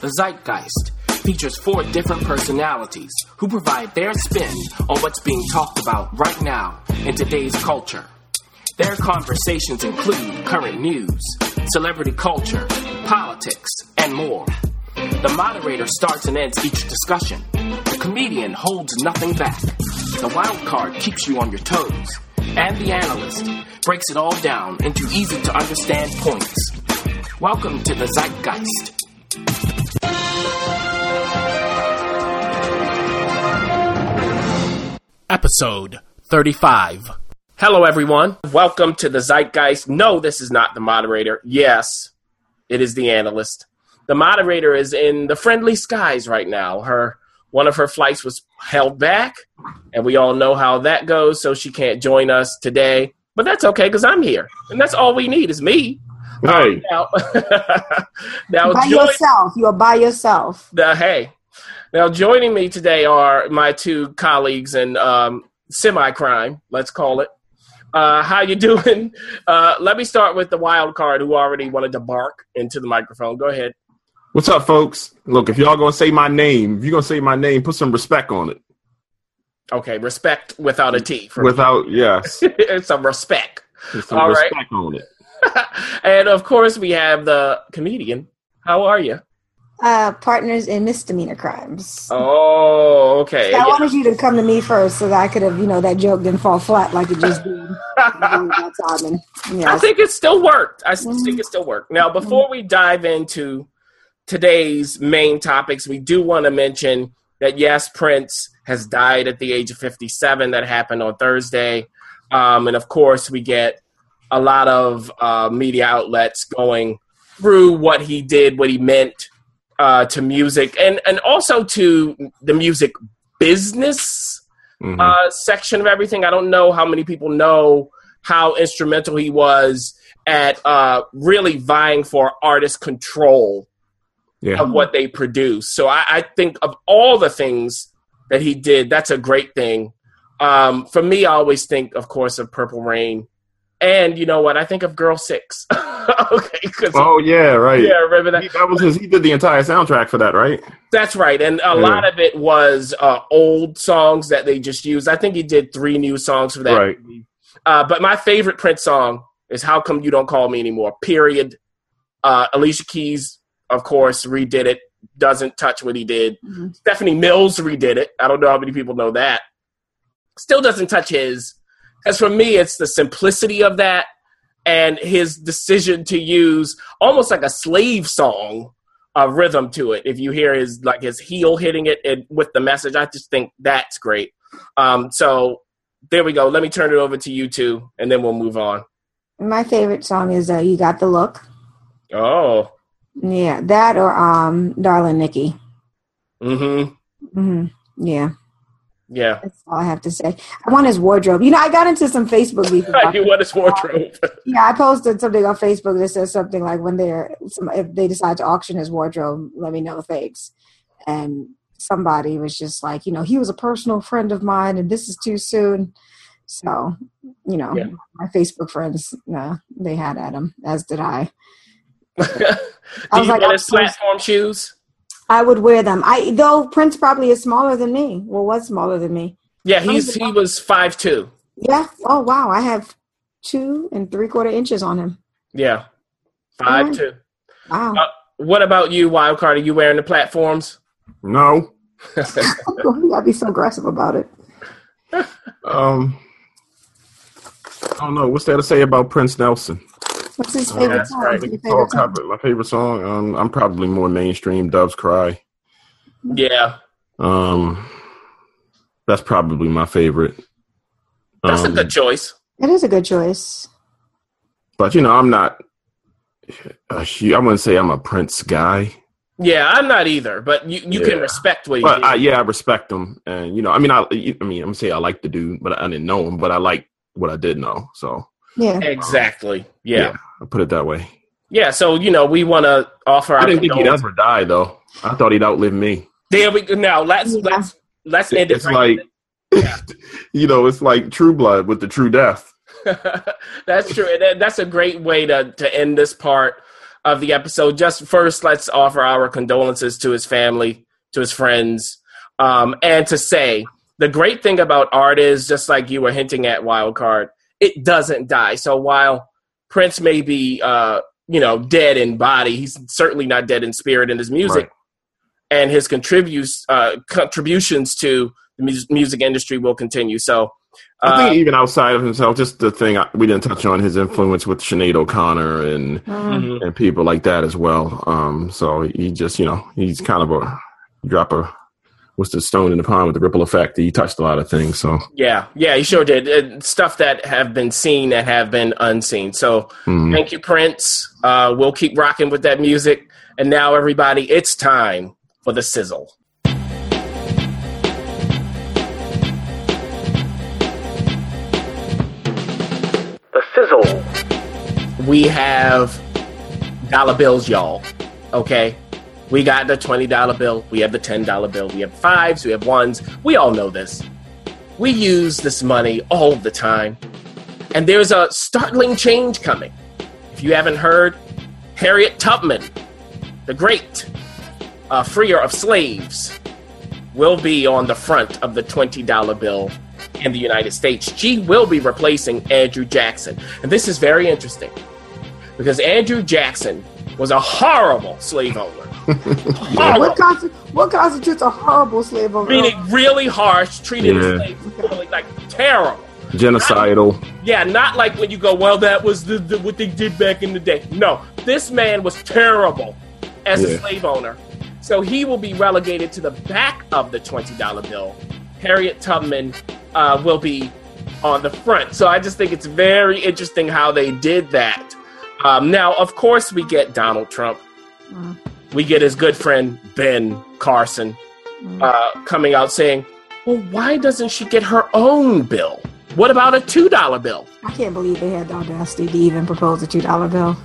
The Zeitgeist features four different personalities who provide their spin on what's being talked about right now in today's culture. Their conversations include current news, celebrity culture, politics, and more. The moderator starts and ends each discussion. The comedian holds nothing back. The wild card keeps you on your toes. And the analyst breaks it all down into easy to understand points. Welcome to the Zeitgeist. Episode 35. Hello, everyone. Welcome to the Zeitgeist. No, this is not the moderator. Yes, it is the analyst. The moderator is in the friendly skies right now. Her one of her flights was held back, and we all know how that goes. So she can't join us today. But that's okay because I'm here, and that's all we need is me. Right. Um, now, now by join- yourself. You are by yourself. the hey. Now joining me today are my two colleagues in um, semi-crime, let's call it. Uh, how you doing? Uh, let me start with the wild card who already wanted to bark into the microphone. Go ahead. What's up, folks? Look, if y'all gonna say my name, if you're gonna say my name, put some respect on it. Okay, respect without a T. For Without yes, it's a respect. some All right. respect on it. and of course, we have the comedian. How are you? Uh, partners in misdemeanor crimes. Oh, okay. I Yeah. wanted you to come to me first so that I could have, you know, that joke didn't fall flat like it just did. And, I think it still worked. I Mhm. think it still worked. Now, before we dive into today's main topics, we do want to mention that yes, Prince has died at the age of 57. That happened on Thursday. Um, and of course, we get a lot of uh, media outlets going through what he did, what he meant uh, to music, and, and also to the music business Mhm. uh, section of everything. I don't know how many people know how instrumental he was at uh, really vying for artist control yeah, of what they produce. So I, I think of all the things that he did, that's a great thing. Um, for me, I always think, of course, of Purple Rain. And you know what? I think of Girl Six. okay, 'cause- Oh yeah, right. yeah, remember that? He, that was his. He did the entire soundtrack for that, right? That's right, and a Yeah. lot of it was uh, old songs that they just used. I think he did three new songs for that Right. movie. Uh, but my favorite Prince song is "How Come You Don't Call Me Anymore." Period. Uh, Alicia Keys, of course, redid it. Doesn't touch what he did. Mhm. Stephanie Mills redid it. I don't know how many people know that. Still doesn't touch his. Because for me, it's the simplicity of that and his decision to use almost like a slave song uh, rhythm to it. If you hear his like his heel hitting it and with the message, I just think that's great. Um, so there we go. Let me turn it over to you two, and then we'll move on. my favorite song is uh, "You Got the Look." Oh, Yeah, that or um, "Darling Nikki." mm-hmm. hmm Yeah, Yeah. that's all I have to say. I want his wardrobe. You know, I got into some Facebook beef. you want his wardrobe? Yeah, I posted something on Facebook that says something like when they're some- if they decide to auction his wardrobe, let me know. Thanks. And somebody was just like, you know, he was a personal friend of mine, and this is too soon. So, you know, Yeah. my Facebook friends, uh, they had at him, as did I. Do I was you like, want his so- platform shoes? I would wear them. I though Prince probably is smaller than me. Well, was smaller than me. Yeah, he's he was five two. Yeah. Oh wow, I have two and three quarter inches on him. Yeah, five Alright. two. Wow. Uh, What about you, Wildcard? Are you wearing the platforms? No. you gotta be so aggressive about it. Um. I don't know. What's there to say about Prince Nelson? What's his favorite that's song? right. What's We your favorite song? about my favorite song. Um, I'm probably more mainstream. Doves Cry. Yeah, Um, that's probably my favorite. that's a Um, good choice. It is a good choice. But you know, I'm not. A, hu- I wouldn't say I'm a Prince guy, Yeah, I'm not either, but you, you can respect what he but did. I, yeah, I respect him, and you know, I mean, I, I mean, I'm gonna say I like the dude, but I didn't know him, but I like what I did know, so Yeah. exactly. Yeah. I put it that way. yeah, So you know, we want to offer. Our I didn't think he'd condolences. ever die, though. I thought he'd outlive me. There we go. Now let's Yeah. let's let's end it. It's right like, you know, it's like True Blood with the True Death. that's true. And that's a great way to to end this part. of the episode. Just first, let's offer our condolences to his family, to his friends, um, and to say the great thing about art is just like you were hinting at, Wildcard, it doesn't die. So while Prince may be, uh, you know, dead in body, he's certainly not dead in spirit in his music, Right. and his contributes uh, contributions to the mus- music industry will continue. So. I Uh, think even outside of himself, just the thing I, we didn't touch on his influence with Sinead O'Connor and mhm. and people like that as well. Um, so he just, you know, he's kind of a drop a what's the stone in the pond with the ripple effect. He touched a lot of things. So Yeah, yeah, he sure did. Uh, stuff that have been seen that have been unseen. So mm, thank you, Prince. Uh, we'll keep rocking with that music. And now, everybody, it's time for the sizzle. The sizzle. We have dollar bills, y'all. Okay? We got the $20 bill. We have the $10 bill. We have fives. We have ones. We all know this. We use this money all the time. And there's a startling change coming. If you haven't heard, Harriet Tubman, the great uh, freer of slaves, will be on the front of the $20 bill in the United States. She will be replacing Andrew Jackson. And this is very interesting because Andrew Jackson was a horrible slave owner. Horrible. What, consti- what constitutes a horrible slave owner? Meaning really harsh, treated Yeah. the slaves really like terrible. genocidal. Yeah, not like when you go, well, that was the, the what they did back in the day. No, this man was terrible as a slave owner. So he will be relegated to the back of the $20 bill. Harriet Tubman uh, will be on the front. So I just think it's very interesting how they did that. Um, now, of course, we get Donald Trump. Mm. We get his good friend, Ben Carson, Mm. uh, coming out saying, well, why doesn't she get her own bill? What about a $2 bill? I can't believe they had the audacity to even propose a two dollar bill.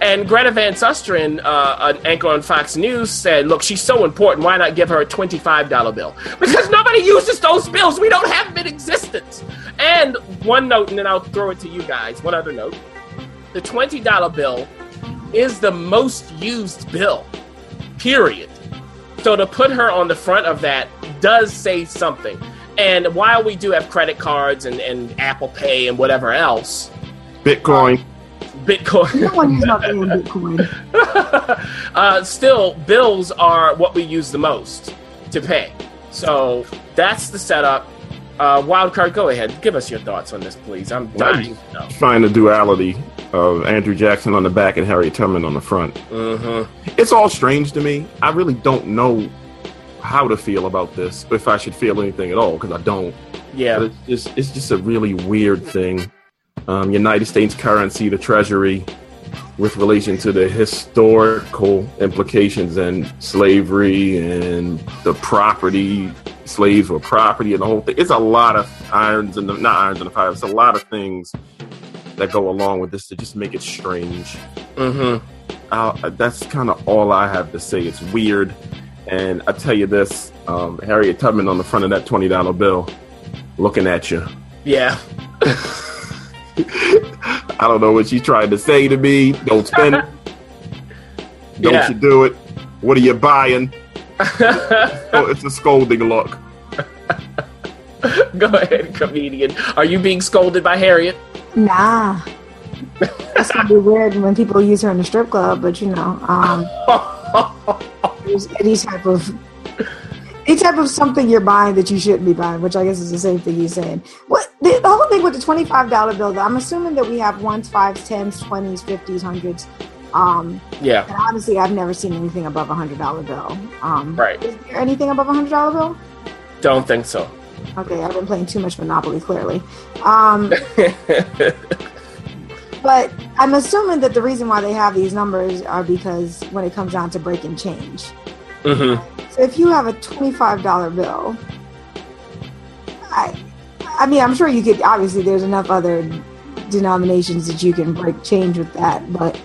And Greta Van Susteren, uh, an anchor on Fox News, said, "Look, she's so important. Why not give her a twenty-five dollar bill? Because nobody uses those bills. We don't have them in existence." And one note, and then I'll throw it to you guys. One other note: the twenty dollar bill is the most used bill. Period. So to put her on the front of that does say something. And while we do have credit cards and, and Apple Pay and whatever else, Bitcoin. Bitcoin. No one is not doing Bitcoin. uh, still, bills are what we use the most to pay. So that's the setup. Uh, Wildcard, go ahead. Give us your thoughts on this, please. I'm dying to know. Find the duality of Andrew Jackson on the back and Harry Tubman on the front. Mm-hmm. It's all strange to me. I really don't know how to feel about this, if I should feel anything at all, because I don't. But Yeah. it's just it's just a really weird thing. Um, United States currency, the Treasury, with relation to the historical implications and slavery and the property, slaves were property and the whole thing. It's a lot of irons and not irons in the fire. It's a lot of things that go along with this to just make it strange. Mm-hmm. Uh, that's kind of all I have to say. It's weird, and I tell you this: um, Harriet Tubman on the front of that twenty dollar bill, looking at you. Yeah. I don't know what she's trying to say to me. Don't spend it. Don't Yeah. you do it? What are you buying? Oh, it's a scolding look. go ahead, comedian. Are you being scolded by Harriet? Nah. That's gonna be weird when people use her in the strip club, but you know, um, there's any type of any type of something you're buying that you shouldn't be buying, which I guess is the same thing he's saying. What the, the whole thing with the twenty five dollar bill? Though, I'm assuming that we have ones, fives, tens, twenties, fifties, hundreds. Um, yeah. and honestly, I've never seen anything above a hundred dollar bill. Um, Right. Is there anything above a hundred dollar bill? Don't think so. Okay, I've been playing too much Monopoly, clearly. Um, But I'm assuming that the reason why they have these numbers are because when it comes down to breaking change. mm-hmm. So if you have a $25 bill, I, I mean, I'm sure you could. Obviously, there's enough other denominations that you can break change with that, but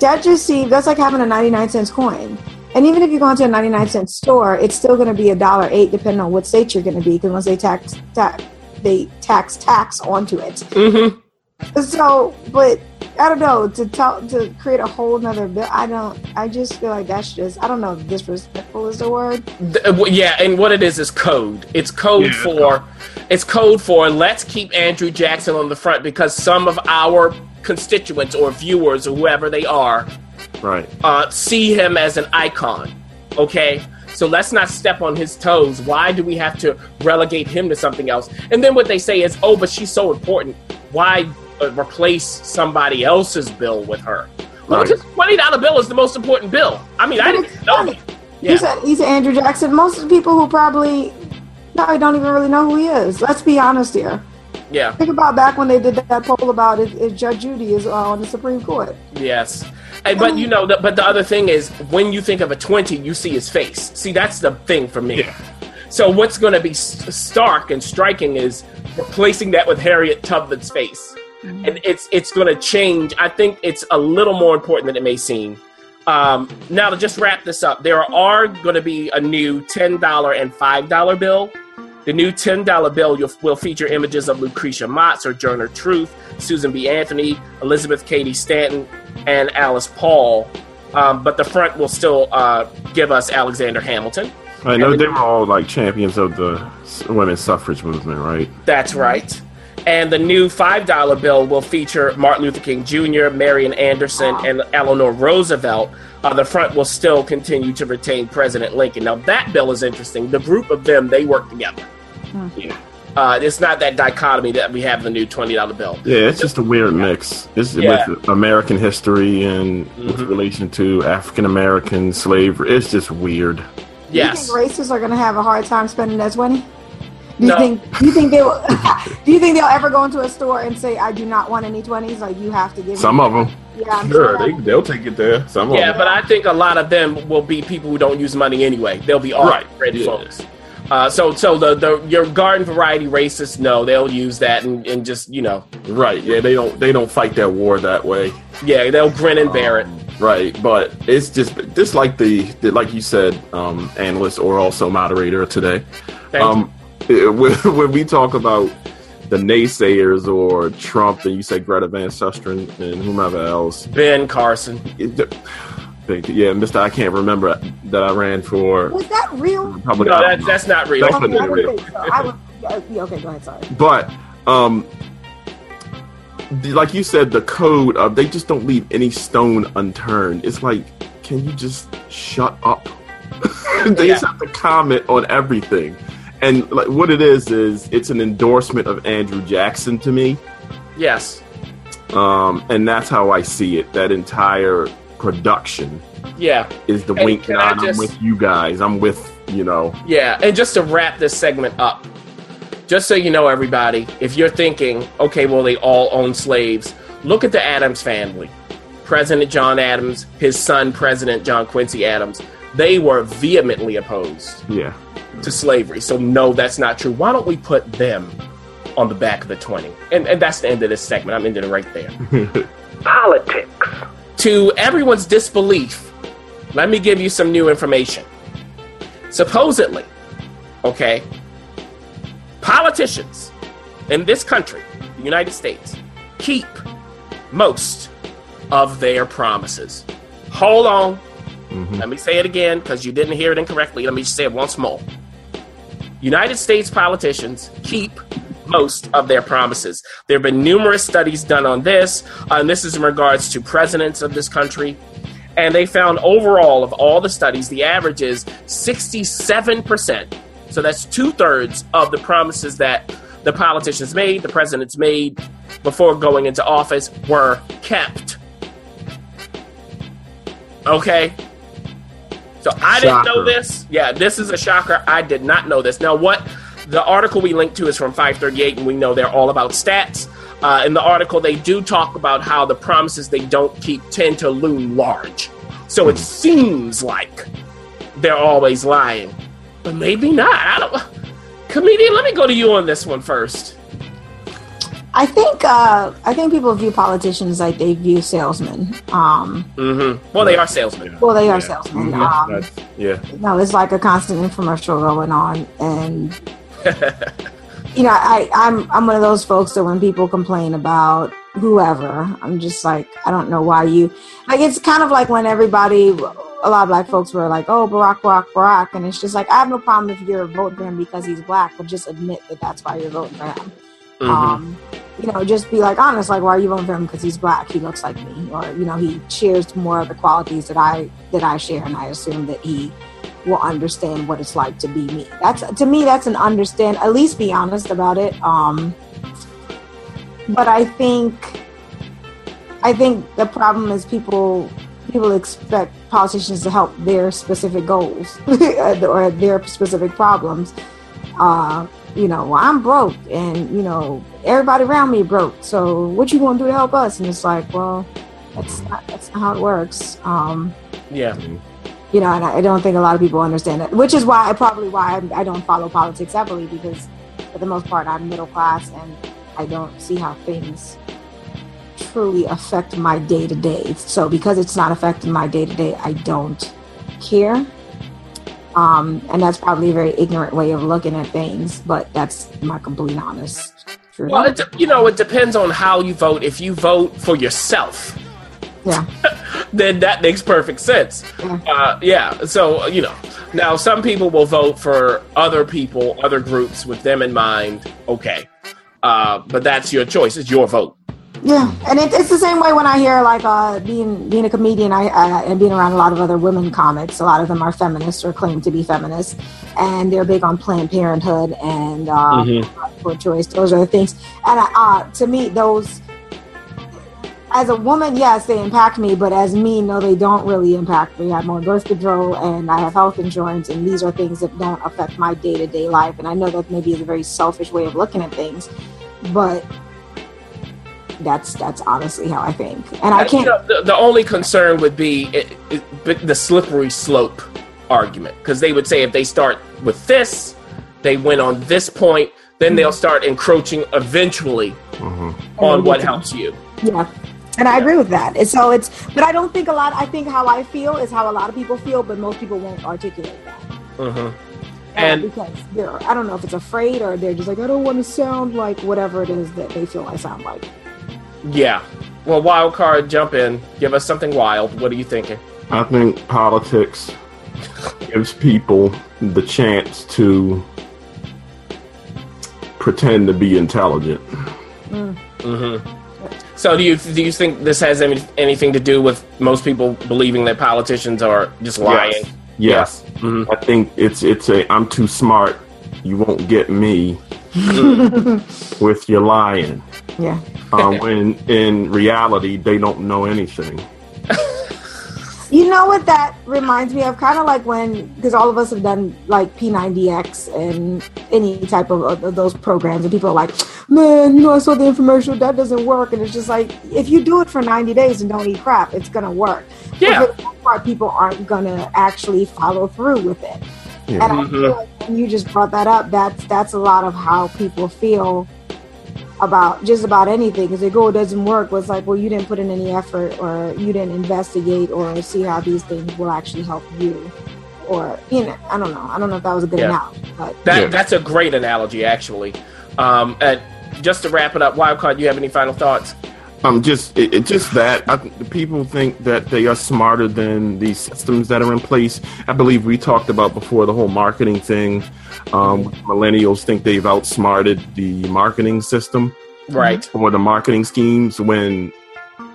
that just seems that's like having a 99 cents coin. And even if you go into a 99 cent store, it's still going to be a dollar eight, depending on what state you're going to be, because once they tax, tax they tax tax onto it. Mm-hmm. So, but I don't know to tell to create a whole nother bill. I don't. I just feel like that's just. I don't know. if Disrespectful is the word. Th- uh, yeah, and what it is is code. It's code Yeah. for it's code for let's keep Andrew Jackson on the front because some of our constituents or viewers or whoever they are Right. uh, see him as an icon. Okay? So let's not step on his toes. Why do we have to relegate him to something else? And then what they say is, oh, but she's so important. Why uh, replace somebody else's bill with her? Well, Right. just $20 bill is the most important bill. I mean, I But didn't know funny. that. He Yeah. said he's Andrew Jackson. Most of the people who probably no, I don't even really know who he is. Let's be honest here. Yeah. Think about back when they did that poll about if, if Judge Judy is uh, on the Supreme Court. Yes. And, but you know, the, but the other thing is, when you think of a 20, you see his face. See, that's the thing for me. Yeah. So what's going to be s- stark and striking is replacing that with Harriet Tubman's face, and it's it's going to change. I think it's a little more important than it may seem. Um, now to just wrap this up, there are going to be a new ten dollar and five dollar bill. The new ten dollar bill you'll, feature images of Lucretia Mott, Sojourner Truth, Susan B. Anthony, Elizabeth Cady Stanton, and Alice Paul. Um, but the front will still uh, give us Alexander Hamilton. I know they were all like champions of the women's suffrage movement, right? That's right. And the new $5 bill will feature Martin Luther King Jr., Marian Anderson, and Eleanor Roosevelt. Uh, the front will still continue to retain President Lincoln. Now, that bill is interesting. The group of them, they work together. Yeah. Uh, it's not that dichotomy that we have in the new $20 bill. Yeah, it's just a weird mix. It's Yeah. with American history and with Mhm. relation to African American slavery. It's just weird. Yes. Do you think racists are going to have a hard time spending that twenty? Do you No. think? Do you think they will? do you think they'll ever go into a store and say, "I do not want any 20s? Like you have to give Some me of them, Yeah, I'm sure, that- they they'll take it there. Some of Yeah, them, but I think a lot of them will be people who don't use money anyway. They'll be all right, ready yeah. folks. Uh, so, so the, the your garden variety racists, no, they'll use that and, and just you know, right? Yeah, they don't they don't fight that war that way. yeah, they'll grin and bear it. Um, Right, but it's just just like the, the like you said, um, analyst or also moderator today. Thank um, it- when, when we talk about the naysayers or Trump, and you say Greta Van Susteren and whomever else. Ben Carson. it, big- yeah, Mister, I can't remember that I ran for Was that real? Republican. No, I don't that's not real. That's Okay, not would real. think so. I would, yeah, yeah, okay, go ahead. Sorry. but um like you said the code of they just don't leave any stone unturned it's like can you just shut up they just have to comment on everything and like what it is is it's an endorsement of andrew jackson to me Yes. um and that's how i see it that entire production Yeah. is the And wink can I nod i'm with you guys i'm with you know Yeah. And just to wrap this segment up, just so you know, everybody, if you're thinking, okay, well, they all own slaves, look at the Adams family. President John Adams, his son, President John Quincy Adams, they were vehemently opposed yeah to slavery. So, no, that's not true. Why don't we put them on the back of the 20? And, and that's the end of this segment. I'm ending it right there. Politics. To everyone's disbelief, let me give you some new information. Supposedly, okay, politicians in this country, the United States, keep most of their promises. Hold on. Mhm. Let me say it again because you didn't hear it incorrectly. Let me just say it once more. United States politicians keep most of their promises. There have been numerous studies done on this, uh, and this is in regards to presidents of this country. And they found overall of all the studies, the average is 67%. So that's two thirds of the promises that the politicians made, the presidents made before going into office were kept. Okay? So I didn't know this. Yeah, this is a shocker. I did not know this. Now, what the article we linked to is from 538, and we know they're all about stats. Uh, in the article, they do talk about how the promises they don't keep tend to loom large. So it seems like they're always lying, but maybe not. I don't. Comedian, let me go to you on this one first. I think uh, I think people view politicians like they view salesmen. Um, Mm-hmm. Well, they are salesmen. well, they are Yeah. salesmen. Mhm. Um, yeah no, it's like a constant infomercial going on, and you know, I I'm I'm one of those folks that when people complain about whoever. I'm just like, I don't know why you like. It's kind of like when everybody, a lot of black folks were like, "Oh, Barack, Barack, Barack," and it's just like I have no problem if you're voting for him because he's black, but just admit that that's why you're voting for him. Mhm. Um, you know, just be like honest, like, why are you voting for him? Because he's black, he looks like me, or you know, he shares more of the qualities that I that I share, and I assume that he will understand what it's like to be me. That's to me, that's an understand. At least be honest about it. Um, but I think, I think the problem is people people expect politicians to help their specific goals or their specific problems. Uh, you know, well, I'm broke, and you know, everybody around me broke. So, what you gonna do to help us? And it's like, well, that's not that's not how it works. Um, Yeah. You know, and I, don't think a lot of people understand that, which is why probably why I, don't follow politics heavily because for the most part I'm middle class and I don't see how things truly affect my day to day. So because it's not affecting my day to day, I don't care. Um, and that's probably a very ignorant way of looking at things, but that's my complete honest truth. Well, it, you know, it depends on how you vote. If you vote for yourself, yeah, then that makes perfect sense. Yeah. Uh, yeah. So you know, now some people will vote for other people, other groups with them in mind. Okay, uh, but that's your choice. It's your vote. Yeah, and it, it's the same way when I hear like uh, being being a comedian, I uh, and being around a lot of other women comics. A lot of them are feminists or claim to be feminists, and they're big on Planned Parenthood and uh, pro choice. Those are the things, and uh, to me, those as a woman, yes, they impact me, but as me, no, they don't really impact me. I'm on birth control and I have health insurance, and these are things that don't affect my day to day life. And I know that maybe is a very selfish way of looking at things, but that's that's honestly how I think. And I can't. know, the, the only concern would be it, it, the slippery slope argument because they would say if they start with this, they went on this point, then they'll mm-hmm. start encroaching eventually mm-hmm. on mm-hmm. what helps you. Yeah. And I agree with that. And so it's, but I don't think a lot. I think how I feel is how a lot of people feel, but most people won't articulate that. hmm Uh, And- because they're, I don't know if it's afraid or they're just like, I don't want to sound like whatever it is that they feel I sound like. Yeah. Well, wild card, jump in. Give us something wild. What are you thinking? I think politics gives people the chance to pretend to be intelligent. hmm So, do you do you think this has any, anything to do with most people believing that politicians are just lying? Yes. Mhm. I think it's it's a I'm too smart. You won't get me with your lying. Yeah. Um, when in reality they don't know anything. You know what that reminds me of? Kind of like when, because all of us have done like P90X and any type of, of, of those programs, and people are like, man, you know, I saw the infomercial, that doesn't work. And it's just like, if you do it for 90 days and don't eat crap, it's going to work. Yeah. But for the most part, people aren't going to actually follow through with it. Yeah. And I Mhm. feel like when you just brought that up, that's that's a lot of how people feel about just about anything. Because they go, it doesn't work. Was like, well, you didn't put in any effort, or you didn't investigate, or see how these things will actually help you, or you know, I don't know. I don't know if that was a good Yeah. analogy, but That Yeah. that's a great analogy, actually. Um, and just to wrap it up, Wildcard, you have any final thoughts? Um, just it, it just that I, people think that they are smarter than the systems that are in place. I believe we talked about before the whole marketing thing. Um, millennials think they've outsmarted the marketing system Right, or the marketing schemes when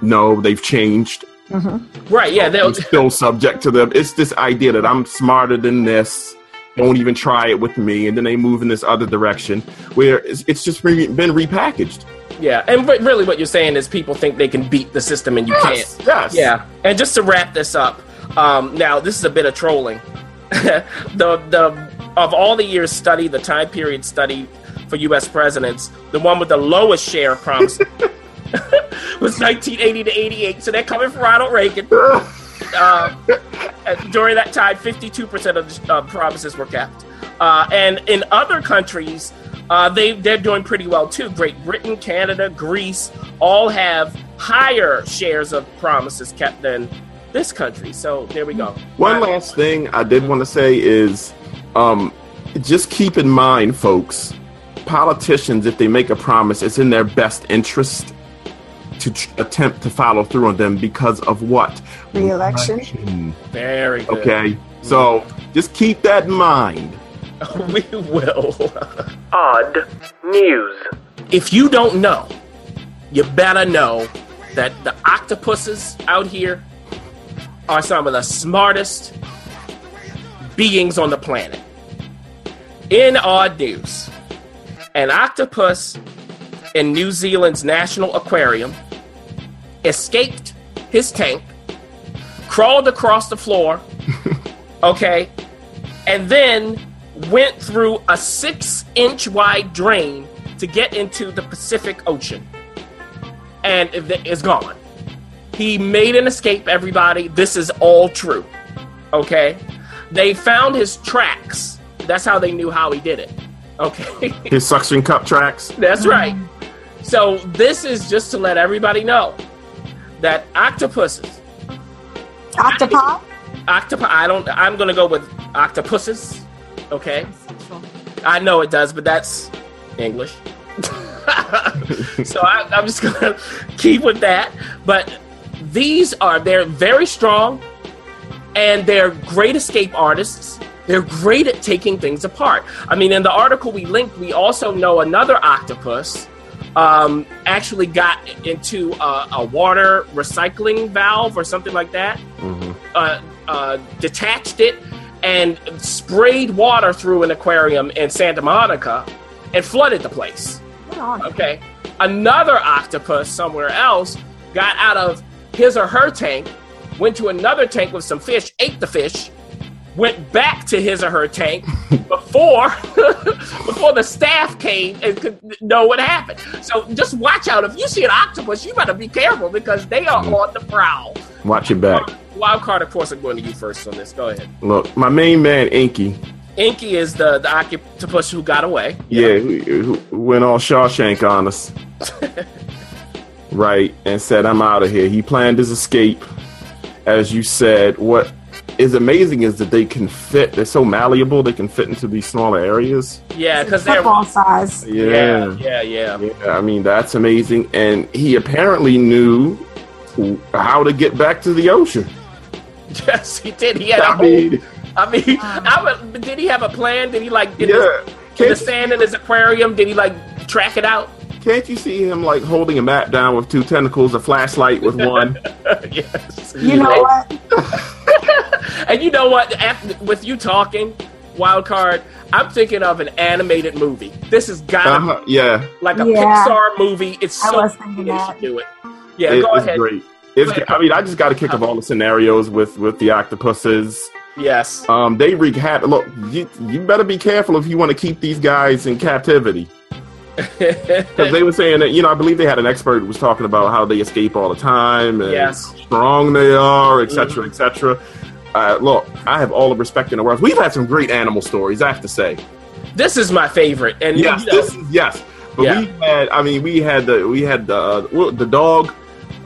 no, they've changed. mhm. right, yeah. they're still subject to them. It's this idea that I'm smarter than this. Don't even try it with me, and then they move in this other direction where it's, it's just re- been repackaged. Yeah. And really, what you're saying is people think they can beat the system, and you Yes, can't. yes. Yeah. And just to wrap this up, um, now this is a bit of trolling. the the of all the years studied, the time period studied for U.S. presidents, the one with the lowest share of promise was 1980 to 88. So they're coming from Ronald Reagan. Uh, during that time, 52% of the uh, promises were kept. Uh, and in other countries, uh, they they're doing pretty well too. Great Britain, Canada, Greece all have higher shares of promises kept than this country. So there we go. One last thing I did want to say is um, just keep in mind, folks, politicians, if they make a promise, it's in their best interest to tr- attempt to follow through on them because of what? Re-election. Very good. Okay, so just keep that in mind. we will. Odd news. If you don't know, you better know that the octopuses out here are some of the smartest beings on the planet. In odd news, an octopus in New Zealand's National Aquarium escaped his tank, crawled across the floor, okay, and then went through a six inch wide drain to get into the Pacific Ocean. And it- it's gone. He made an escape, everybody. This is all true. Okay? They found his tracks. That's how they knew how he did it. Okay? His suction cup tracks. That's right. So this is just to let everybody know that octopuses, Octopi. octopi. I don't. I'm gonna go with octopuses. Okay. I know it does, but that's English. so I, I'm just gonna keep with that. But these are they're very strong, and they're great escape artists. They're great at taking things apart. I mean, in the article we linked, we also know another octopus um, actually got into a, a water recycling valve or something like that hmm uh, uh, detached it and sprayed water through an aquarium in Santa Monica and flooded the place. Good on you. Okay. Another octopus somewhere else got out of his or her tank, went to another tank with some fish, ate the fish, went back to his or her tank before before the staff came and could know what happened. So just watch out. If you see an octopus, you better be careful because they are mm. on the prowl. Watch your back. Wild card, of course, I'm going to you first on this. Go ahead. Look, my main man, Inky. Inky is the, the octopus who got away. Yeah, who, who went all Shawshank on us. right, and said, I'm out of here. He planned his escape. As you said, what is amazing is that they can fit, they're so malleable, they can fit into these smaller areas. Yeah, because they're. Football size. Yeah, yeah, yeah. Yeah, I mean, that's amazing. And he apparently knew how to get back to the ocean. Yes, he did. He had a I whole. mean, I mean, I would, did he have a plan? Did he like in, yeah. the, the Can't, sand in his aquarium? Did he like track it out? can't you see him like holding a map down with two tentacles, a flashlight with one? yes. You know what? And you know what? After, with you talking, wild card, I'm thinking of an animated movie. This has got to Uh-huh, yeah, like a Yeah. Pixar movie. It's I so was thinking that. should do it. Yeah, it- go ahead. great. It's. I mean, I just got to kick off all the scenarios with with the octopuses. Yes. Um, they wreak havoc. Look, you, you better be careful if you want to keep these guys in captivity. Because they were saying that, you know, I believe they had an expert who was talking about how they escape all the time and Yes. how strong they are, etc., etc. Uh, look, I have all the respect in the world. We've had some great animal stories, I have to say. this is my favorite, and Yes, you know, this is yes. But Yeah. we had, I mean, we had the we had the uh, the dog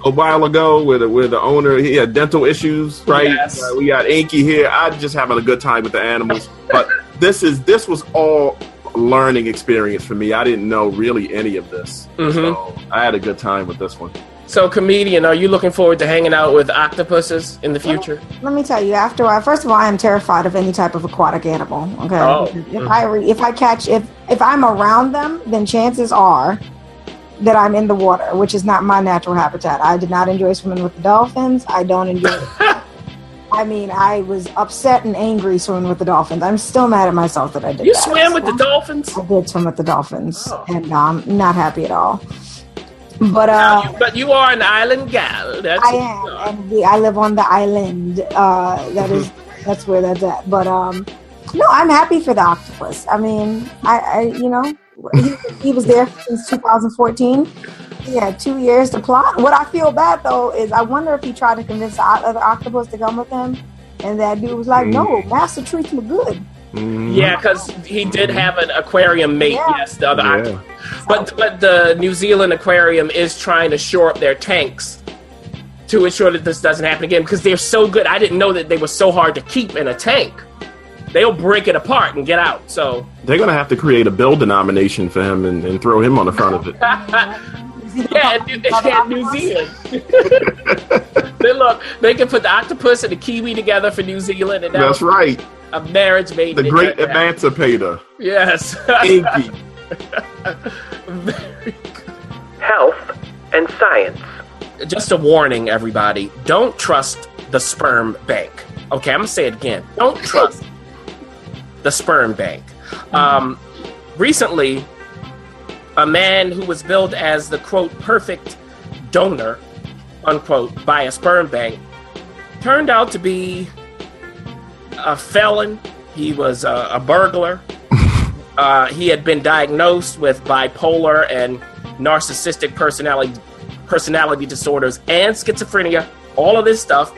a while ago with the where the owner he had dental issues, right? Yes. Uh, we got Inky here. I'm just having a good time with the animals. but this is this was all learning experience for me. I didn't know really any of this, Mhm. so I had a good time with this one. So, comedian, are you looking forward to hanging out with octopuses in the future? Let me tell you. After I, first of all, I am terrified of any type of aquatic animal. Okay. Oh. If I if I catch if if I'm around them, then chances are that I'm in the water, which is not my natural habitat. I did not enjoy swimming with the dolphins. I don't enjoy. I mean, I was upset and angry swimming with the dolphins. I'm still mad at myself that I did. You that. swam with the dolphins? I did swim with the dolphins, Oh. and I'm um, not happy at all. But uh, you- but you are an island gal. That's I am, and we, I live on the island. Uh, that is that's where that's at. But um, no, I'm happy for the octopus. I mean, I, I you know, he, he was there since 2014. He had two years to plot. What I feel bad though is I wonder if he tried to convince the other octopus to come with him, and that dude was like, "No, master treats me good." Mhm. Yeah, because he did have an aquarium mate. Yeah. Yes, the other Yeah. octopus. But but the New Zealand aquarium is trying to shore up their tanks to ensure that this doesn't happen again because they're so good. I didn't know that they were so hard to keep in a tank. They'll break it apart and get out. So They're gonna have to create a bill denomination for him and, and throw him on the front of it. Yeah, and New, New Zealand. they look, they can put the octopus and the kiwi together for New Zealand, and That's right. a marriage made The great Japan. emancipator. Yes. Inky. Health and science. Just a warning, everybody. Don't trust the sperm bank. Okay, I'm gonna say it again. Don't trust the sperm bank. Um, recently, a man who was billed as the quote perfect donor, unquote, by a sperm bank, turned out to be a felon. He was a, a burglar. Uh, he had been diagnosed with bipolar and narcissistic personality personality disorders and schizophrenia. All of this stuff.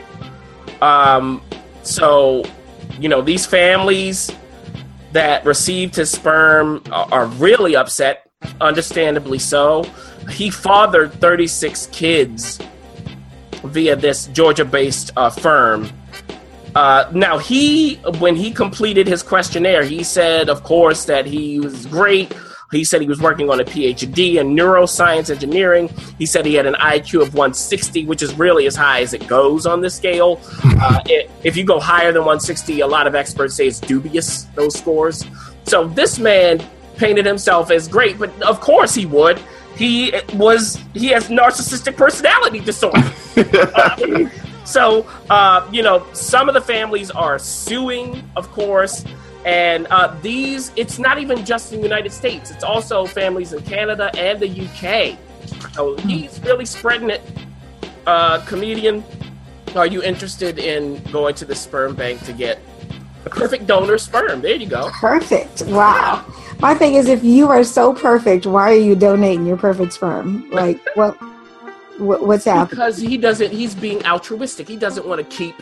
Um, so, you know, these families that received his sperm are, really upset, understandably so. He fathered 36 kids via this Georgia based uh, firm. Uh, now, he, when he completed his questionnaire, he said, of course, that he was great. He said he was working on a PhD in neuroscience engineering. He said he had an IQ of 160, which is really as high as it goes on this scale. Uh, it, if you go higher than 160, a lot of experts say it's dubious, those scores. So this man painted himself as great, but of course he would. He was, he has narcissistic personality disorder. Uh, so, uh, you know, some of the families are suing, of course, and uh, these, it's not even just in the United States, it's also families in Canada and the UK. So he's really spreading it. Uh, comedian, are you interested in going to the sperm bank to get a perfect donor sperm? There you go. Perfect. Wow. My thing is, if you are so perfect, why are you donating your perfect sperm? Like, what? what what's happening? Because he doesn't, he's being altruistic. He doesn't want to keep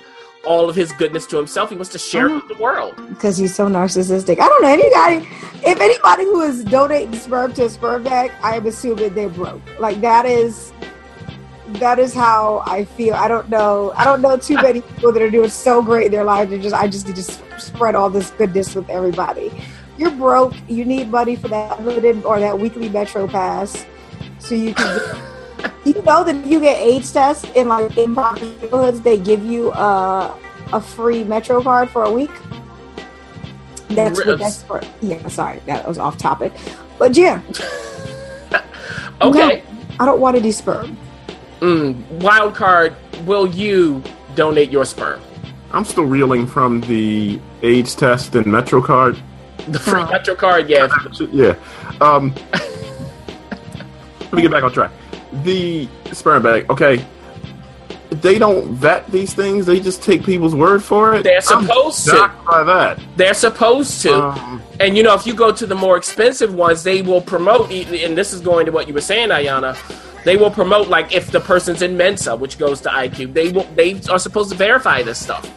all of his goodness to himself. He wants to share it uh-huh. with the world. Because he's so narcissistic. I don't know anybody. If anybody who is donating sperm to a sperm bank, I am assuming they're broke. Like that is that is how I feel. I don't know. I don't know too many people that are doing so great in their lives. They're just I just need to spread all this goodness with everybody. You're broke. You need money for that limited or that weekly Metro pass, so you can. you know that if you get AIDS tests in like in poverty neighborhoods, they give you a a free Metro card for a week. That's what that's for. Yeah, sorry, that was off topic. But yeah, Okay. I don't want any sperm. Mm, wild card, will you donate your sperm? I'm still reeling from the AIDS test and MetroCard. The free Huh. Metro card, yeah. Yeah. Um, let me get back on track. The sperm bank, okay. They don't vet these things. They just take people's word for it. They're I'm supposed to. by that. They're supposed to. Um, And you know, if you go to the more expensive ones, they will promote. And this is going to what you were saying, Ayana. They will promote like if the person's in Mensa, which goes to IQ. They will. They are supposed to verify this stuff.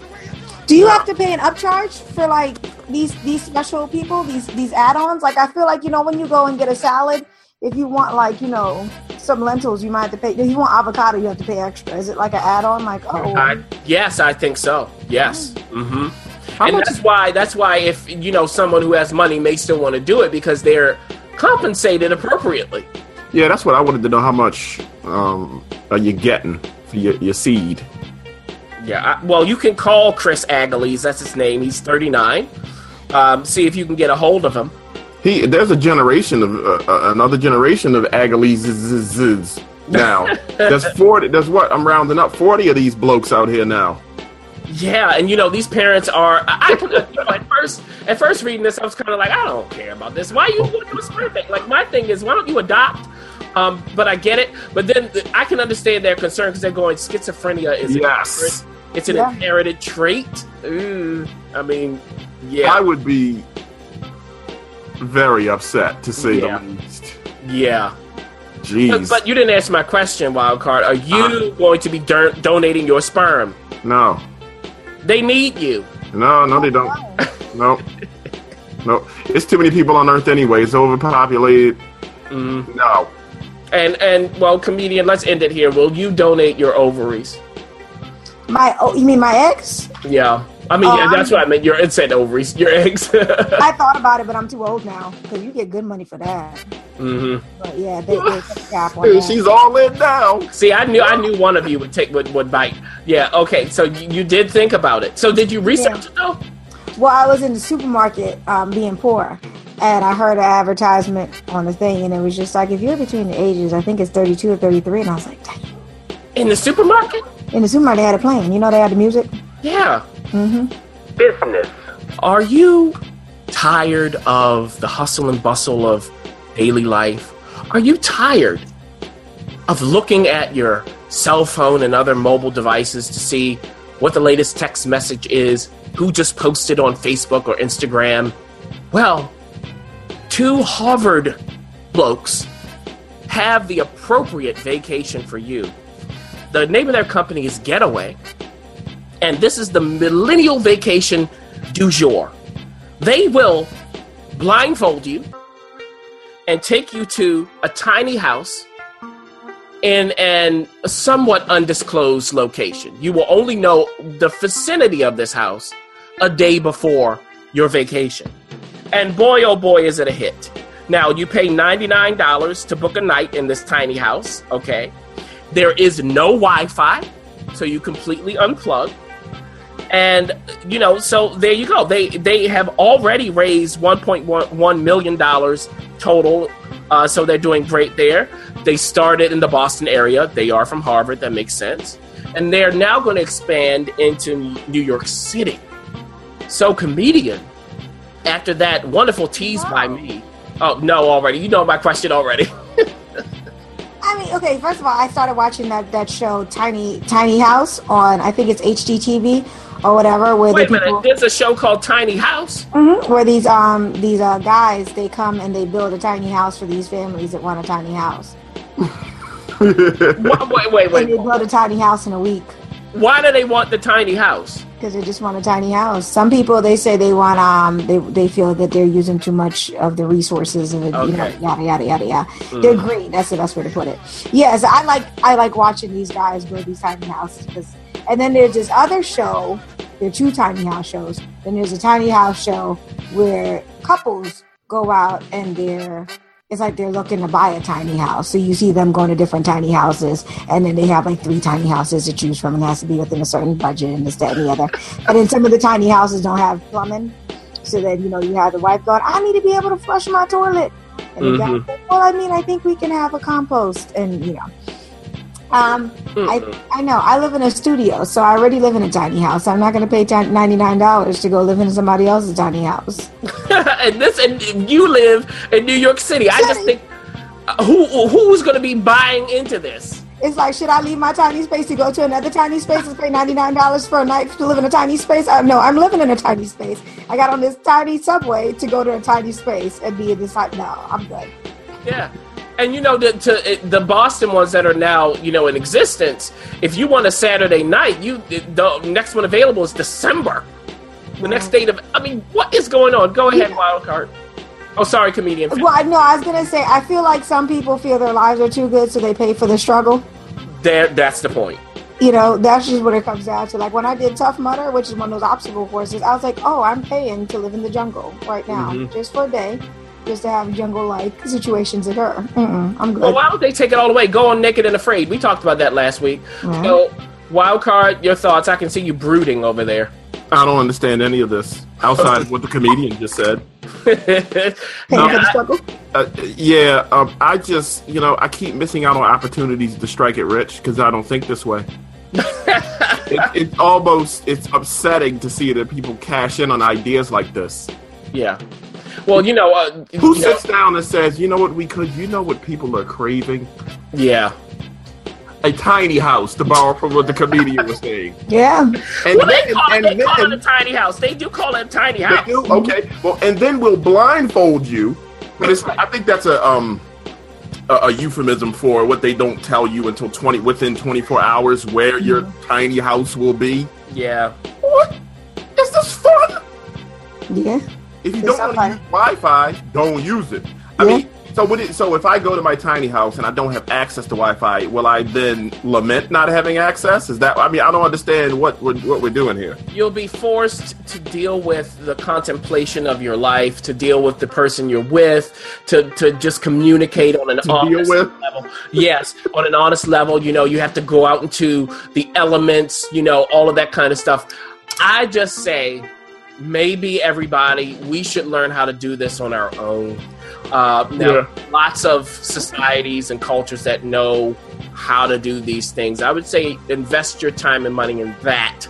Do you have to pay an upcharge for like these these special people, these these add-ons? Like I feel like you know when you go and get a salad, if you want like you know some lentils, you might have to pay. If you want avocado, you have to pay extra. Is it like an add-on? Like oh, I, yes, I think so. Yes. Mm-hmm. How and much- that's why. That's why if you know someone who has money may still want to do it because they're compensated appropriately. yeah, that's what I wanted to know. How much um, are you getting for your, your seed? Yeah, I, well, you can call Chris Aggeles. That's his name. He's 39. Um, see if you can get a hold of him. He there's a generation of uh, uh, another generation of Aggeleses now. there's forty. There's what I'm rounding up forty of these blokes out here now. Yeah, and you know these parents are. I, I you know, at first, at first reading this, I was kind of like, I don't care about this. Why are you going to a? Like my thing is, why don't you adopt? Um, but I get it. But then I can understand their concern because they're going schizophrenia is Yes. inherent. It's an Yeah. inherited trait. Ooh, I mean, yeah, I would be very upset to say Yeah. the least. yeah. Jeez. But, but you didn't answer my question, Wildcard. Are you Uh. going to be don- donating your sperm? no, They need you. no, no, they don't. No, no. It's too many people on Earth anyway. It's overpopulated. Mm. No. And and well, comedian, let's end it here. Will you donate your ovaries? my oh, you mean my ex? Yeah. I mean, Oh, yeah, that's I'm- what I meant. Your it said ovaries, your eggs. I thought about it, but I'm too old now because you get good money for that. Mm-hmm. But yeah, they, they took cap on that. She's all in now. See, I knew I knew one of you would take would, would bite. Yeah. Okay. So you, you did think about it. So did you research it though? Well, I was in the supermarket um, being poor, and I heard an advertisement on the thing, and it was just like, if you're between the ages, I think it's 32 or 33, and I was like, dang. In the supermarket? In the supermarket, they had a playing. You know, they had the music. Yeah. Hmm Business. Are you tired of the hustle and bustle of daily life? Are you tired of looking at your cell phone and other mobile devices to see what the latest text message is, who just posted on Facebook or Instagram? Well, two Harvard blokes have the appropriate vacation for you. The name of their company is Getaway, and this is the Millennial Vacation du jour. They will blindfold you and take you to a tiny house in an somewhat undisclosed location. You will only know the vicinity of this house a day before your vacation. And boy, oh boy, is it a hit. Now, you pay $99 to book a night in this tiny house, okay? There is no Wi Fi, so you completely unplug. And you know, so there you go. They they have already raised 1.1 million dollars total. Uh, so they're doing great there. They started in the Boston area. They are from Harvard. That makes sense. And they're now going to expand into New York City. So comedian, after that wonderful tease by me. Oh no, already you know my question already. I mean, okay. First of all, I started watching that that show, Tiny Tiny House, on I think it's HGTV or whatever, where Wait a the people, minute. There's a show called Tiny House. Mhm, where these um these uh guys they come and they build a tiny house for these families that want a tiny house, Wait, wait, wait. and they build a tiny house in a week. Why do they want the tiny house? because they just want a tiny house. Some people they say they want um they they feel that they're using too much of the resources of it, you know, Okay. yada yada yada yada. They're Mm. green. That's the best way to put it. Yes, I like I like watching these guys build these tiny houses because. And then there's this other show. There are two tiny house shows. Then there's a tiny house show where couples go out and they're it's like they're looking to buy a tiny house. So you see them going to different tiny houses, and then they have like three tiny houses to choose from, and it has to be within a certain budget and this, that, and the other. And then some of the tiny houses don't have plumbing, so that you know you have the wife going, "I need to be able to flush my toilet," and the guy, Mhm. "Well, I mean, I think we can have a compost," and you know. Um, I. I know I live in a studio, so I already live in a tiny house. I'm not going to pay ninety nine dollars to go live in somebody else's tiny house. and this, and you live in New York City. I just think uh, who who's going to be buying into this? It's like, should I leave my tiny space to go to another tiny space and pay ninety nine dollars for a night to live in a tiny space? Uh, no, I'm living in a tiny space. I got on this tiny subway to go to a tiny space and be in this. No, I'm good. Yeah. And you know the to, the Boston ones that are now you know in existence. If you want a Saturday night, you the next one available is December. The next date of I mean, what is going on? Go ahead, Yeah. wild card. Oh, sorry, comedian. Well, no, I was gonna say I feel like some people feel their lives are too good, so they pay for the struggle. There, that's the point. You know, that's just what it comes down to. Like when I did Tough Mudder, which is one of those obstacle courses, I was like, oh, I'm paying to live in the jungle right now, Mhm. just for a day, just to have jungle-like situations occur. Mm-mm, I'm good. Well, why don't they take it all away? Go on naked and afraid. We talked about that last week. Yeah. So, wild card, your thoughts? I can see you brooding over there. I don't understand any of this outside of what the comedian just said. Paying for the yeah, struggle. Uh, yeah, um, I just, you know, I keep missing out on opportunities to strike it rich because I don't think this way. it, it's almost it's upsetting to see that people cash in on ideas like this. yeah. Well, you know, uh, Who you know- sits down and says, "You know what we could? You know what people are craving? yeah. A tiny house." To borrow from what the comedian was saying. Yeah. And Well, they call, it, and they call it a tiny house. They do call it a tiny they house. do okay. Well, and then we'll blindfold you. But it's, I think that's a um a, a euphemism for what they don't tell you until twenty within twenty four hours where your tiny house will be. Yeah. What is this fun? Yeah. If you don't want to use Wi-Fi, don't use it. I Yeah. mean, So would it, so if I go to my tiny house and I don't have access to Wi-Fi, will I then lament not having access? Is that I mean I don't understand what we're, what we're doing here. You'll be forced to deal with the contemplation of your life, to deal with the person you're with, to, to just communicate on an To honest with? level. Yes, on an honest level, you know, you have to go out into the elements, you know, all of that kind of stuff. I just say maybe everybody we should learn how to do this on our own. Uh, now, Yeah. lots of societies and cultures that know how to do these things. I would say invest your time and money in that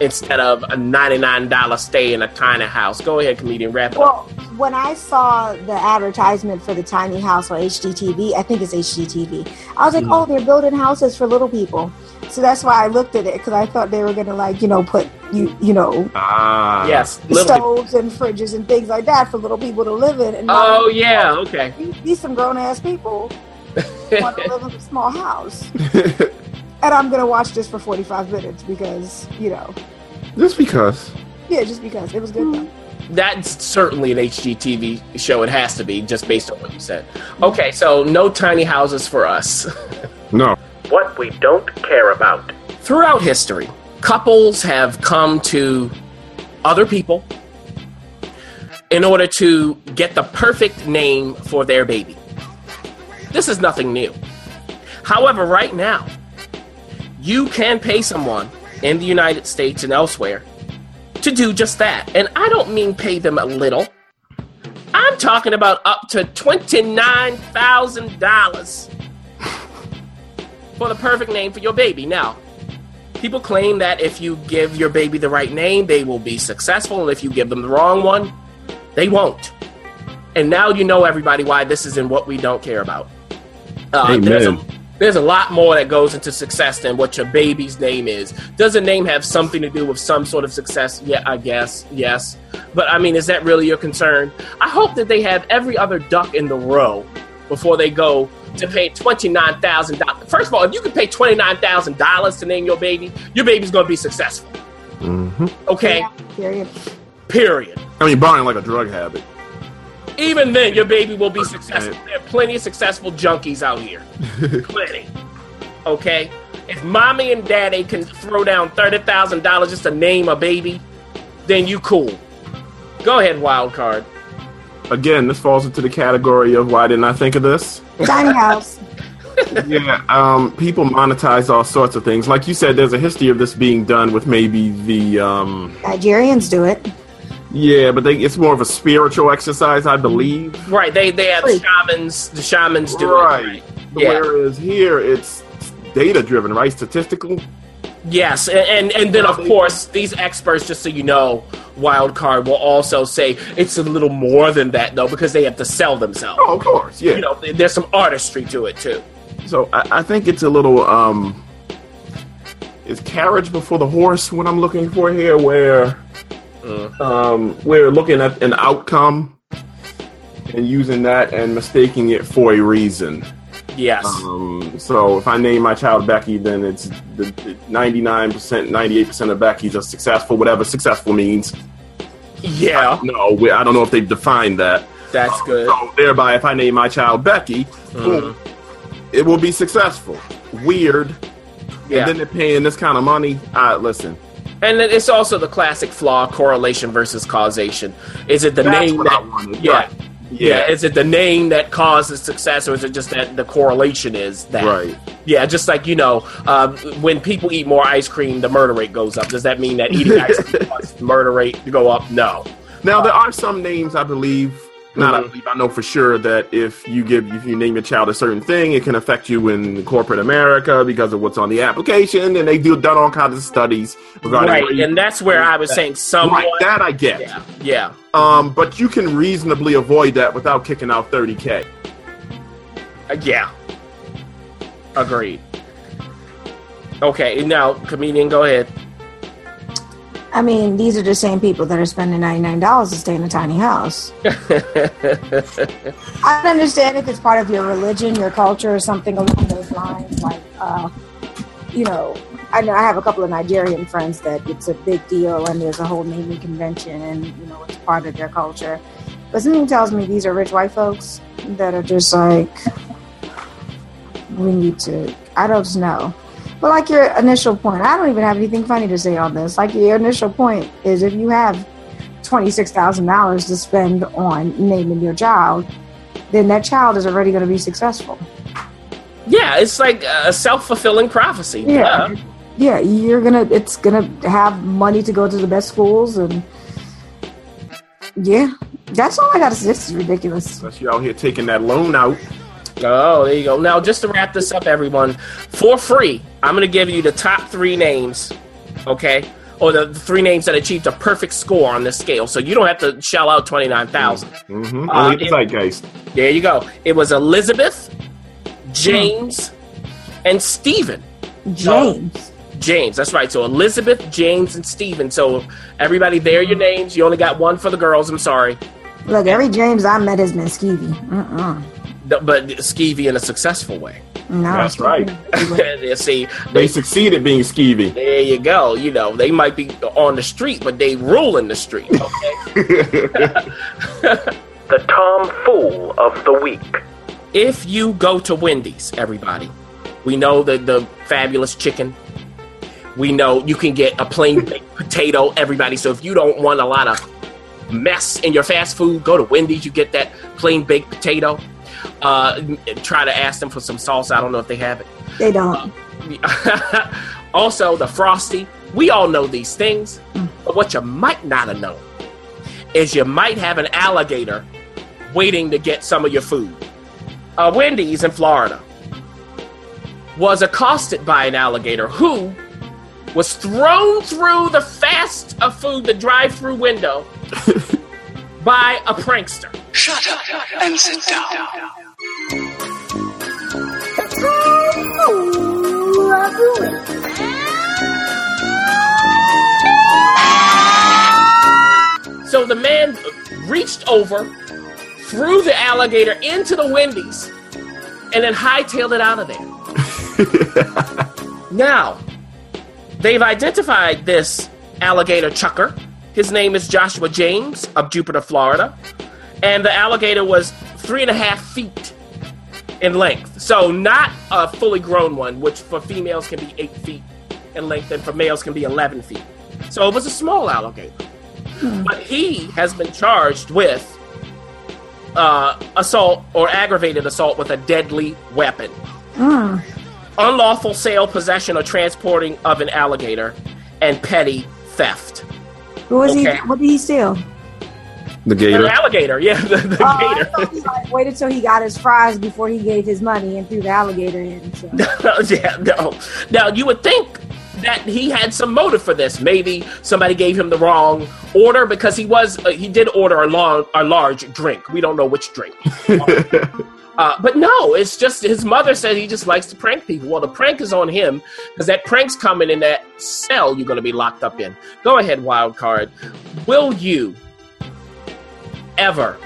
instead of a $99 stay in a tiny house. Go ahead, comedian, wrap it up. Well, when I saw the advertisement for the tiny house on HDTV, I think it's HDTV. I was like, Mhm. oh, they're building houses for little people. So that's why I looked at it because I thought they were gonna like you know put you you know Ah, Yes, little stoves and fridges and things like that for little people to live in. And Oh, yeah, okay. these, these some grown ass people want to live in a small house, and I'm gonna watch this for 45 minutes because you know just because. yeah, just because it was good though. That's certainly an HGTV show. It has to be, just based on what you said. Okay, so no tiny houses for us. No. What we don't care about. Throughout history, couples have come to other people in order to get the perfect name for their baby. This is nothing new. However, right now, you can pay someone in the United States and elsewhere to do just that. And I don't mean pay them a little. I'm talking about up to $29,000 for the perfect name for your baby. Now, people claim that if you give your baby the right name, they will be successful, and if you give them the wrong one, they won't. And now you know everybody why this is in what we don't care about. Uh, there's, a, there's a lot more that goes into success than what your baby's name is. Does a name have something to do with some sort of success? Yeah, I guess. Yes. But I mean, is that really your concern? I hope that they have every other duck in the row before they go to pay $29,000. First of all, if you can pay $29,000 to name your baby, your baby's going to be successful. hmm Okay? Yeah, period. Period. I mean, barring like a drug habit. Even then, your baby will be successful. There are plenty of successful junkies out here. plenty. Okay? If mommy and daddy can throw down $30,000 just to name a baby, then you cool. Go ahead, wild card. Again, this falls into the category of why didn't I think of this? Tiny house. yeah, um, people monetize all sorts of things. Like you said, there's a history of this being done with maybe the um, Nigerians do it. yeah, but they, it's more of a spiritual exercise, I believe. Right, they they have Free. shamans. The shamans do Right. it. Yeah. Whereas here, it's data driven, right? Statistical. Yes, and, and and then of course these experts, just so you know, wild card will also say it's a little more than that though because they have to sell themselves. Oh, of course, yeah. You know, there's some artistry to it too. So I, I think it's a little um, is carriage before the horse what I'm looking for here, where Mm. um, we're looking at an outcome and using that and mistaking it for a reason. Yes. Um, so if I name my child Becky, then it's the ninety-nine percent, ninety-eight percent of Becky's are successful, whatever successful means. yeah, No, I don't know if they've defined that. that's good. So thereby, if I name my child Becky, boom, it will be successful. Weird. Yeah. And then they're paying this kind of money. Uh, listen, And then it's also the classic flaw: correlation versus causation. Is it the That's name that? Yeah. Right. Yeah, Yeah. Is it the name that causes success, or is it just that the correlation is that? right. Yeah, just like you know, um, when people eat more ice cream, the murder rate goes up. Does that mean that eating ice cream causes murder rate to go up? No. Now there are some names I believe. Not I Mhm. believe. I know for sure that if you give, if you name your child a certain thing, it can affect you in corporate America because of what's on the application, and they do done all kinds of studies regarding. Right, and that's where I was saying someone. right, that I get. Yeah, yeah. Um, but you can reasonably avoid that without kicking out 30k. Uh, yeah. Agreed. Okay, now comedian, go ahead. I mean, these are the same people that are spending ninety nine dollars to stay in a tiny house. I can understand if it's part of your religion, your culture, or something along those lines. Like, uh, you know, I know I have a couple of Nigerian friends that it's a big deal, and there's a whole naming convention, and you know, it's part of their culture. But something tells me these are rich white folks, that are just like we need to. I don't know. But like your initial point, I don't even have anything funny to say on this. Like your initial point is if you have twenty six thousand dollars to spend on naming your child, then that child is already going to be successful. Yeah, it's like a self fulfilling prophecy. Yeah. Duh. Yeah, you're gonna. It's gonna have money to go to the best schools, and yeah, that's all I got to say. This is ridiculous. Unless you're out here taking that loan out. Oh, there you go. Now, just to wrap this up, everyone, for free, I'm going to give you the top three names, okay? Or the three names that achieved a perfect score on this scale. So you don't have to shell out 29000 Mm-hmm. Uh, Only the it- zeitgeist. There you go. It was Elizabeth, James, and Stephen. James. James, that's right. So Elizabeth, James, and Stephen. So everybody, there are your names. You only got one for the girls. I'm sorry. Look, every James I met has been skeevy. Mm-mm. No, But skeevy in a successful way. No, That's right. You See, They succeeded being skeevy. There you go. You know, they might be on the street, but they rule in the street. Okay. The Tom Fool of the Week. if you go to Wendy's, everybody, we know that the fabulous chicken. We know you can get a plain baked potato, everybody. So if you don't want a lot of mess in your fast food, go to Wendy's. You get that plain baked potato. Uh, try to ask them for some sauce. I don't know if they have it. They don't. also, the frosty. We all know these things, but what you might not have known is you might have an alligator waiting to get some of your food. Uh, Wendy's in Florida was accosted by an alligator who was thrown through the fast of food, the drive-through window, by a prankster. Shut up and sit down. So the man reached over, threw the alligator into the Wendy's, and then hightailed it out of there. now, they've identified this alligator chucker. His name is Joshua James of Jupiter, Florida. And the alligator was three and a half feet in length. So, not a fully grown one, which for females can be eight feet in length, and for males can be 11 feet. So, it was a small alligator. But he has been charged with uh, assault or aggravated assault with a deadly weapon, Mm. unlawful sale, possession, or transporting of an alligator, and petty theft. Who was Okay. he? What did he steal? The An gator. alligator, yeah, the, the Oh, gator. thought he like waited till he got his fries before he gave his money and threw the alligator in. So. yeah, no. Now you would think that he had some motive for this. Maybe somebody gave him the wrong order because he was uh, he did order a long a large drink. We don't know which drink. Uh, but no, it's just his mother said he just likes to prank people. Well, the prank is on him because that prank's coming in that cell you're going to be locked up in. Go ahead, wild card. Will you ever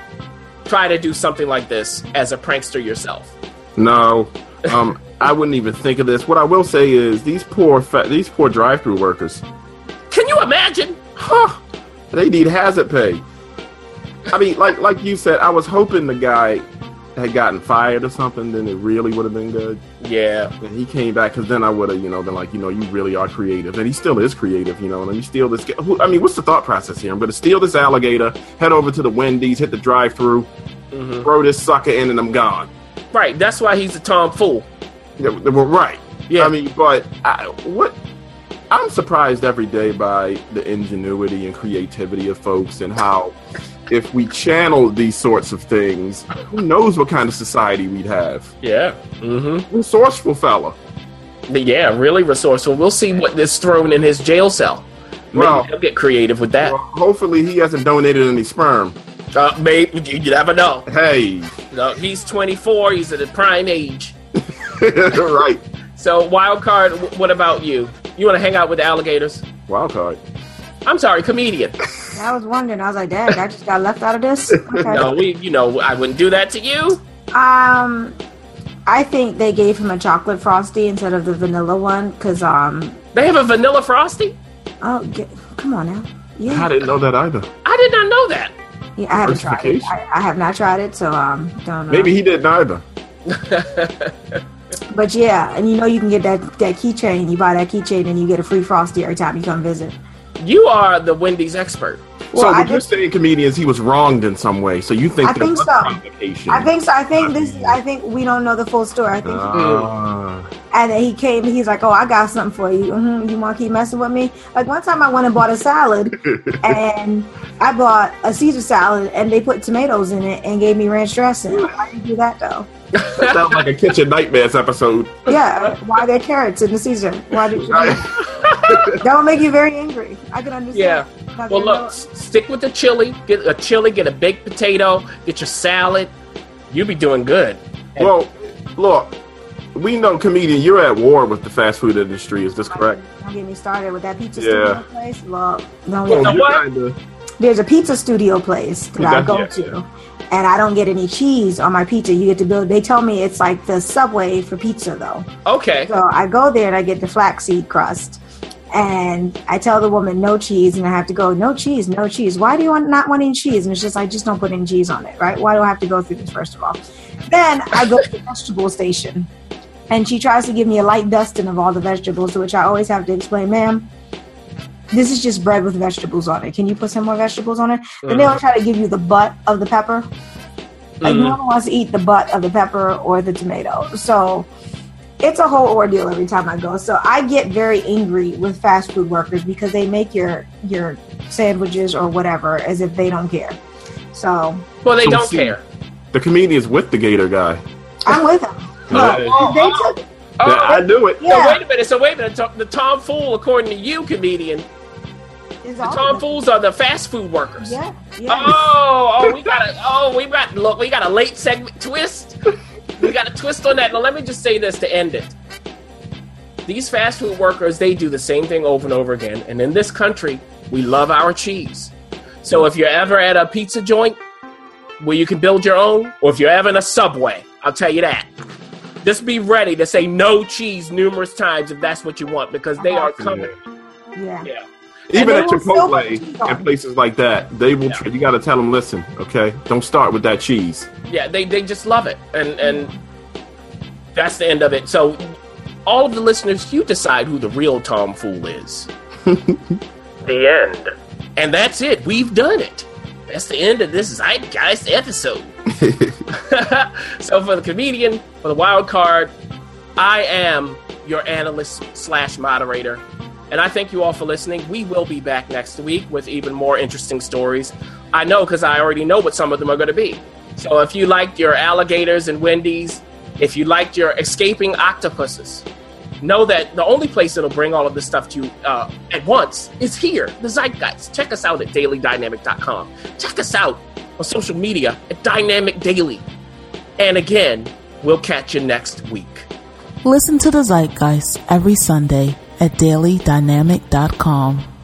try to do something like this as a prankster yourself? No, um, I wouldn't even think of this. What I will say is these poor fa- these poor drive-through workers, Can you imagine? huh? They need hazard pay. I mean, like like you said, I was hoping the guy had gotten fired or something. Then it really would have been good. Yeah. And he came back because then I would have, you know, been like, you know, you really are creative, and he still is creative, you know. And then you steal this. Who, I mean, what's the thought process here? I'm going to steal this alligator, head over to the Wendy's, hit the drive-through, hmm throw this sucker in, and I'm gone. Right. That's why he's a tomfool. Yeah, well, right. Yeah. I mean, but I, what? I'm surprised every day by the ingenuity and creativity of folks, and how, if we channeled these sorts of things, who knows what kind of society we'd have? Yeah. Mm-hmm. Resourceful fella. Yeah. Really resourceful. We'll see what is thrown in his jail cell. Maybe Well- he'll get creative with that. Well, hopefully, he hasn't donated any sperm. Uh, maybe you never know. Hey, No, he's 24. He's at a prime age. right. So, wild card. What about you? You want to hang out with the alligators? Wild card. I'm sorry, comedian. I was wondering. I was like, "Dad, I just got left out of this." Okay. No, we. You know, I wouldn't do that to you. Um, I think they gave him a chocolate frosty instead of the vanilla one because um. They have a vanilla frosty. Oh, get, come on now. Yeah. I didn't know that either. I did not know that. Yeah, I haven't tried it. I, I have not tried it, so um, don't know. Maybe he didn't either. But yeah, and you know you can get that that keychain. You buy that keychain and you get a free frosty every time you come visit. You are the Wendy's expert. Well, so I what you're just- saying, comedians, he was wronged in some way. So you think I think so. I think so. I think this. I think we don't know the full story. I think, Ah. and then he came. He's like, "Oh, I got something for you. hmm You want to keep messing with me?" Like one time, I went and bought a salad, and I bought a Caesar salad, and they put tomatoes in it and gave me ranch dressing. Why did you do that though? That sounds like a Kitchen Nightmares episode. Yeah, why are there carrots in the Caesar? Why did you? Do that? that would make you very angry. I can understand. Yeah. Well, look, know- s- stick with the chili. Get a chili, get a baked potato, get your salad. You'll be doing good. Well, look, we know, comedian, you're at war with the fast food industry. Is this correct? Don't get me started with that pizza Yeah. studio place. Look, don't Well, get me what? there's a pizza studio place that I go yeah, to, yeah. And I don't get any cheese on my pizza. You get to build. They tell me it's like the Subway for pizza, though. Okay. So I go there and I get the flaxseed crust, and I tell the woman no cheese, and I have to go no cheese, no cheese. Why do you want not wanting cheese? And it's just like just don't put any cheese on it, right? Why do I have to go through this first of all? Then I go to the vegetable station, and she tries to give me a light dusting of all the vegetables, to which I always have to explain, ma'am. This is just bread with vegetables on it. Can you put some more vegetables on it? Then they'll try to give you the butt of the pepper. Like Mhm. no one wants to eat the butt of the pepper or the tomato. So it's a whole ordeal every time I go. So I get very angry with fast food workers because they make your your sandwiches or whatever as if they don't care. So Well, they So don't see- care. The comedian's with the Gator guy. I'm with him. Yeah. Look, they took Oh, Yeah, I knew it. So yeah. wait a minute. So wait a minute. The Tom Fool, according to you, comedian, it's the all Tom. Fools are the fast food workers. Yeah, yeah. Oh, oh, we got a oh, we got look, we got a late segment twist. We got a twist on that. Now let me just say this to end it. These fast food workers, they do the same thing over and over again. And in this country, we love our cheese. So if you're ever at a pizza joint where you can build your own, or if you're ever in a subway, I'll tell you that. Just be ready to say no cheese numerous times if that's what you want, because they are coming. yeah. Yeah. Even at will still put cheese Chipotle on. and places like that, they will. Try, you got to tell them, listen, okay, don't start with that cheese. yeah they, they just love it and and that's the end of it so all of the listeners you decide who the real tom fool is The end. and that's it we've done it that's the end of this zeitgeist episode so for the comedian for the wild card i am your analyst slash moderator and i thank you all for listening we will be back next week with even more interesting stories i know because i already know what some of them are going to be so if you liked your alligators and wendy's if you liked your escaping octopuses know that the only place that'll bring all of this stuff to you uh, at once is here, the Zeitgeist. Check us out at dailydynamic.com. Check us out on social media at Dynamic Daily. And again, we'll catch you next week. Listen to the Zeitgeist every Sunday at dailydynamic.com.